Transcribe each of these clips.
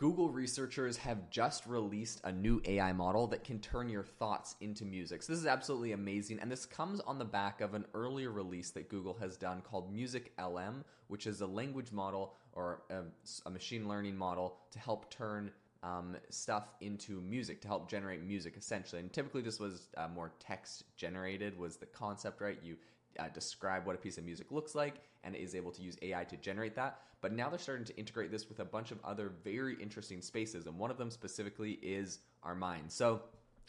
Google researchers have just released a new AI model that can turn your thoughts into music. So this is absolutely amazing, and this comes on the back of an earlier release that Google has done called Music LM, which is a language model or a, a machine learning model to help turn um, stuff into music to help generate music essentially. And typically, this was uh, more text generated, was the concept, right? You uh, describe what a piece of music looks like and is able to use AI to generate that. But now they're starting to integrate this with a bunch of other very interesting spaces, and one of them specifically is our minds. So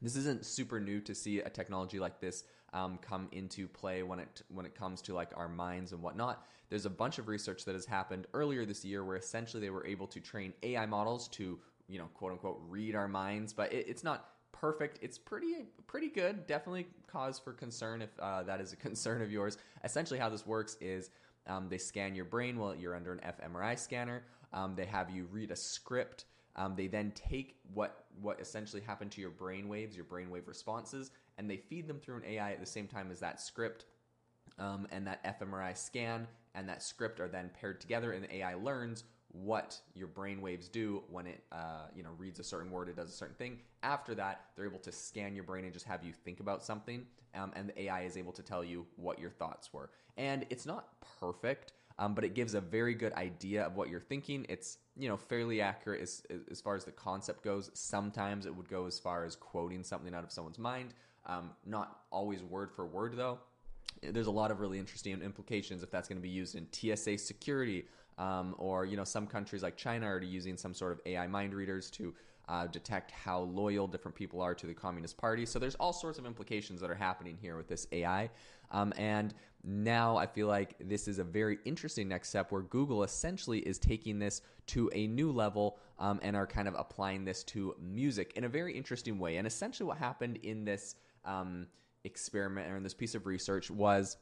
this isn't super new to see a technology like this um, come into play when it when it comes to like our minds and whatnot. There's a bunch of research that has happened earlier this year where essentially they were able to train AI models to you know quote unquote read our minds, but it, it's not perfect. It's pretty pretty good. Definitely cause for concern if uh, that is a concern of yours. Essentially, how this works is um, they scan your brain while you're under an fMRI scanner. Um, they have you read a script. Um, they then take what what essentially happened to your brain waves, your brainwave responses, and they feed them through an AI at the same time as that script um, and that fMRI scan and that script are then paired together, and the AI learns what your brain waves do when it uh, you know reads a certain word it does a certain thing. After that they're able to scan your brain and just have you think about something um, and the ai is able to tell you what your thoughts were. And it's not perfect um, but it gives a very good idea of what you're thinking. It's you know fairly accurate as, as far as the concept goes. Sometimes it would go as far as quoting something out of someone's mind. Um, not always word for word though. There's a lot of really interesting implications if that's going to be used in tsa security um, or you know some countries like China are using some sort of AI mind readers to uh, detect how loyal different people are to the Communist Party. So there's all sorts of implications that are happening here with this AI, um, and now I feel like this is a very interesting next step where Google essentially is taking this to a new level um, and are kind of applying this to music in a very interesting way. And essentially, what happened in this um, experiment or in this piece of research was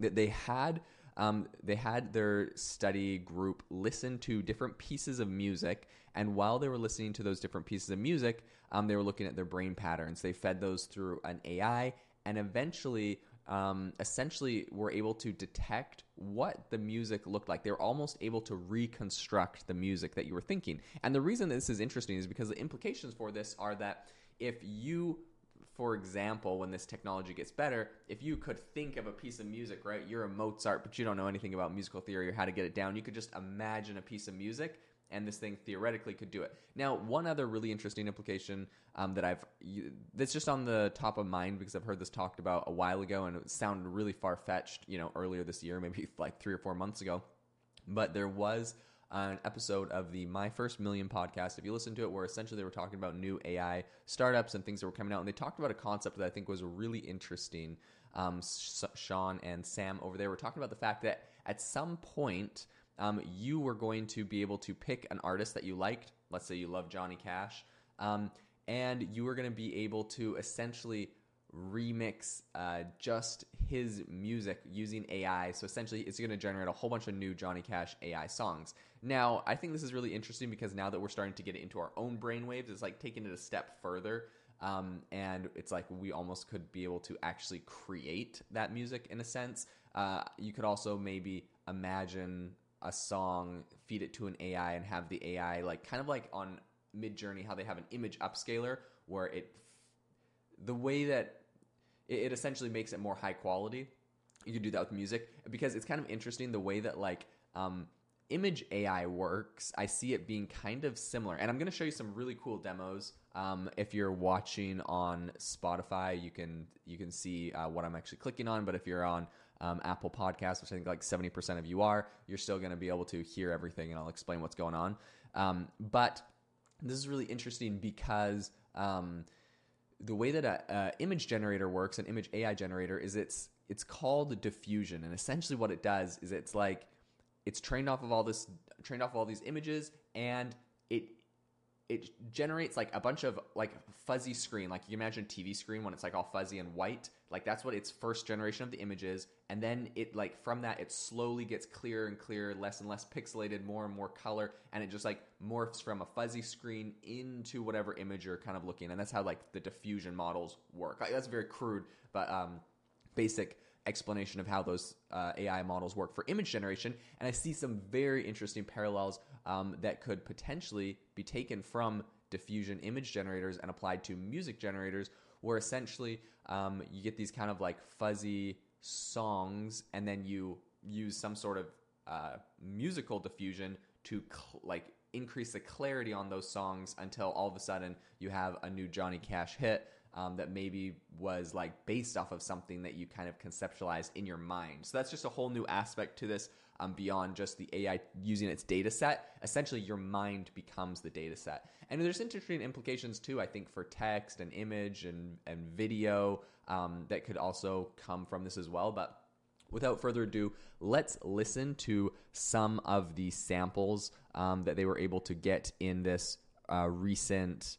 that they had um, they had their study group listen to different pieces of music. And while they were listening to those different pieces of music, um, they were looking at their brain patterns. They fed those through an AI and eventually, um, essentially, were able to detect what the music looked like. They were almost able to reconstruct the music that you were thinking. And the reason this is interesting is because the implications for this are that if you for example, when this technology gets better, if you could think of a piece of music, right? You're a Mozart, but you don't know anything about musical theory or how to get it down. You could just imagine a piece of music, and this thing theoretically could do it. Now, one other really interesting implication um, that I've that's just on the top of mind because I've heard this talked about a while ago, and it sounded really far fetched, you know, earlier this year, maybe like three or four months ago. But there was an episode of the My First Million podcast. If you listen to it, where essentially they were talking about new AI startups and things that were coming out, and they talked about a concept that I think was really interesting. Um, Shaan and Sam over there were talking about the fact that at some point um, you were going to be able to pick an artist that you liked. Let's say you love Johnny Cash, um, and you were going to be able to essentially remix uh, just his music using AI. So essentially, it's going to generate a whole bunch of new Johnny Cash AI songs. Now, I think this is really interesting because now that we're starting to get it into our own brainwaves, it's like taking it a step further. Um, and it's like we almost could be able to actually create that music in a sense. Uh, you could also maybe imagine a song, feed it to an AI, and have the AI like kind of like on Midjourney, how they have an image upscaler where it the way that it, it essentially makes it more high quality. You could do that with music because it's kind of interesting the way that like um, image AI works. I see it being kind of similar, and I'm going to show you some really cool demos. Um, if you're watching on Spotify, you can you can see uh, what I'm actually clicking on. But if you're on um, Apple Podcasts, which I think like 70% of you are, you're still going to be able to hear everything, and I'll explain what's going on. Um, but this is really interesting because um, the way that a, a, image generator works, an image AI generator, is it's it's called diffusion, and essentially what it does is it's like it's trained off of all this trained off of all these images, and it it generates like a bunch of like fuzzy screen. Like you imagine tv screen when it's like all fuzzy and white? Like that's what its first generation of the images and then it like from that it slowly gets clearer and clearer less and less pixelated more and more color and it just like morphs from a fuzzy screen into whatever image you're kind of looking and that's how like the diffusion models work. Like, that's a very crude but um basic explanation of how those uh, AI models work for image generation. And I see some very interesting parallels um, that could potentially be taken from diffusion image generators and applied to music generators, where essentially um, you get these kind of like fuzzy songs, and then you use some sort of uh, musical diffusion to cl- like increase the clarity on those songs until all of a sudden you have a new Johnny Cash hit um, that maybe was like based off of something that you kind of conceptualized in your mind. So that's just a whole new aspect to this um, beyond just the AI using its data set. Essentially, your mind becomes the data set. And there's interesting implications too, I think, for text and image and, and video um, that could also come from this as well. But without further ado, let's listen to some of the samples um, that they were able to get in this uh, recent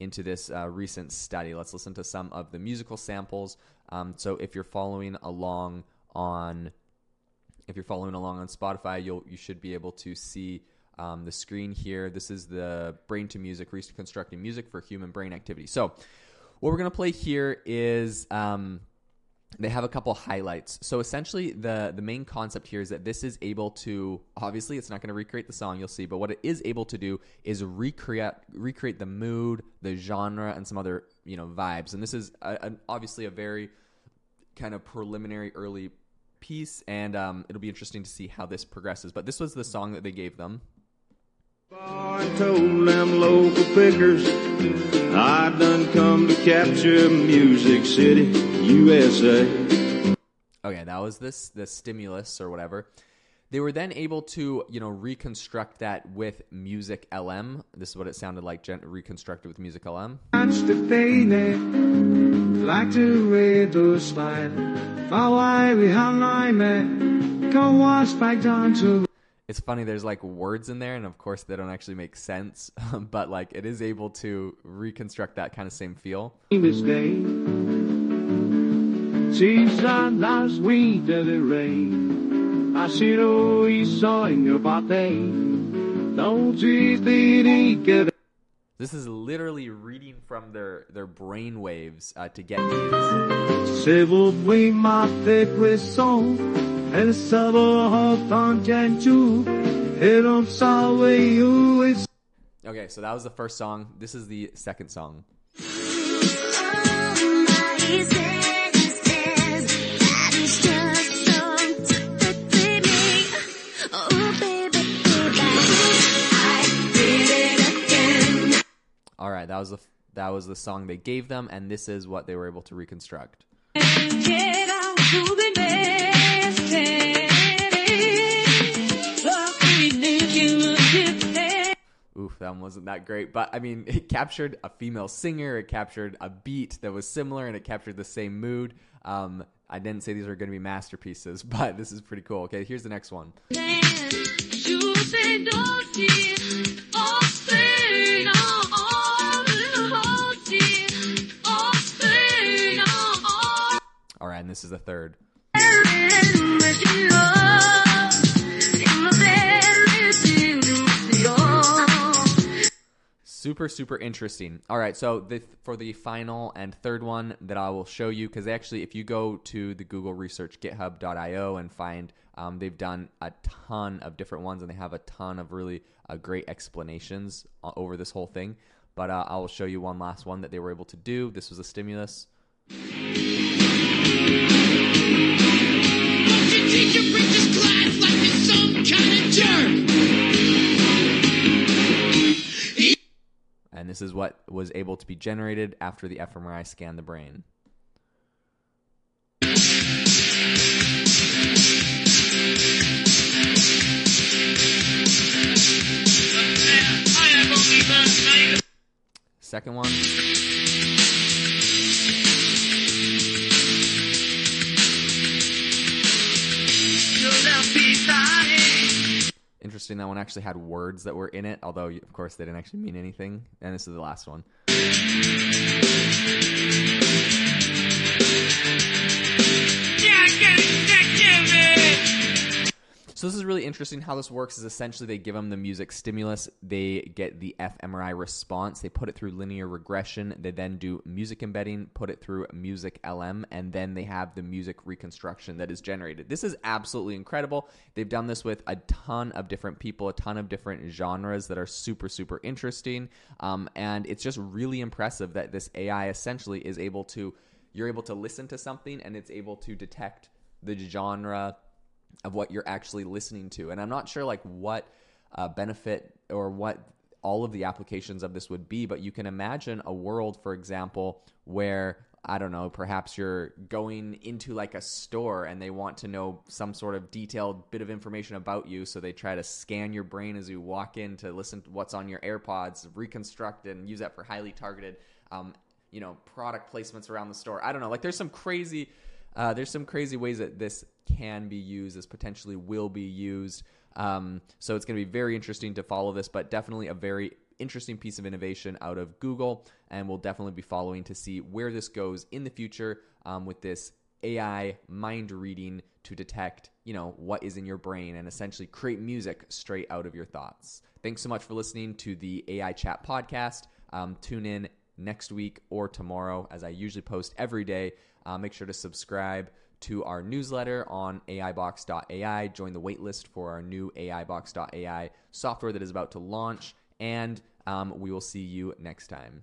into this uh, recent study. Let's listen to some of the musical samples. Um, so if you're following along on if you're following along on Spotify, you'll you should be able to see um, the screen here. This is the Brain to Music reconstructing music for human brain activity. So what we're gonna play here is. Um, they have a couple highlights. So essentially, the the main concept here is that this is able to obviously it's not going to recreate the song you'll see, but what it is able to do is recreate recreate the mood, the genre, and some other you know vibes. And this is a, obviously a very kind of preliminary early piece, and um, it'll be interesting to see how this progresses. But this was the song that they gave them. I told them local pickers I done come to capture Music City, USA. Okay, that was this the stimulus or whatever. They were then able to, you know, reconstruct that with Music LM. This is what it sounded like reconstructed with Music LM. Like to read the smile. Why we have Go watch back down to it's funny there's like words in there and of course they don't actually make sense but like it is able to reconstruct that kind of same feel. Last week that it rained I see oh, no saw in your body don't you this is literally reading from their their brain waves uh, to get these. Okay, so that was the first song. This is the second song. Right, that was the that was the song they gave them, and this is what they were able to reconstruct. Oof, that one wasn't that great. But I mean, it captured a female singer, it captured a beat that was similar, and it captured the same mood. Um, I didn't say these are going to be masterpieces, but this is pretty cool. Okay, here's the next one. This is the third. Super, super interesting. All right, so the, for the final and third one that I will show you, because actually, if you go to the Google Research GitHub.io and find, um, they've done a ton of different ones and they have a ton of really uh, great explanations uh, over this whole thing. But uh, I will show you one last one that they were able to do. This was a stimulus. And this is what was able to be generated after the fMRI scanned the brain. Second one. Interesting, that one actually had words that were in it, although, of course, they didn't actually mean anything. And this is the last one. So this is really interesting. How this works is essentially they give them the music stimulus, they get the fMRI response, they put it through linear regression, they then do music embedding, put it through music LM, and then they have the music reconstruction that is generated. This is absolutely incredible. They've done this with a ton of different people, a ton of different genres that are super super interesting, um, and it's just really impressive that this AI essentially is able to you're able to listen to something and it's able to detect the genre of what you're actually listening to. And I'm not sure like what uh, benefit or what all of the applications of this would be, but you can imagine a world, for example, where I don't know, perhaps you're going into like a store and they want to know some sort of detailed bit of information about you. So they try to scan your brain as you walk in to listen to what's on your AirPods, reconstruct and use that for highly targeted, um, you know, product placements around the store. I don't know. Like there's some crazy uh, there's some crazy ways that this can be used, this potentially will be used. Um, so it's going to be very interesting to follow this, but definitely a very interesting piece of innovation out of Google. And we'll definitely be following to see where this goes in the future um, with this AI mind reading to detect, you know, what is in your brain and essentially create music straight out of your thoughts. Thanks so much for listening to the AI Chat podcast. Um, tune in next week or tomorrow as I usually post every day. Uh, make sure to subscribe to our newsletter on AIbox.ai. Join the waitlist for our new AIbox.ai software that is about to launch, and um, we will see you next time.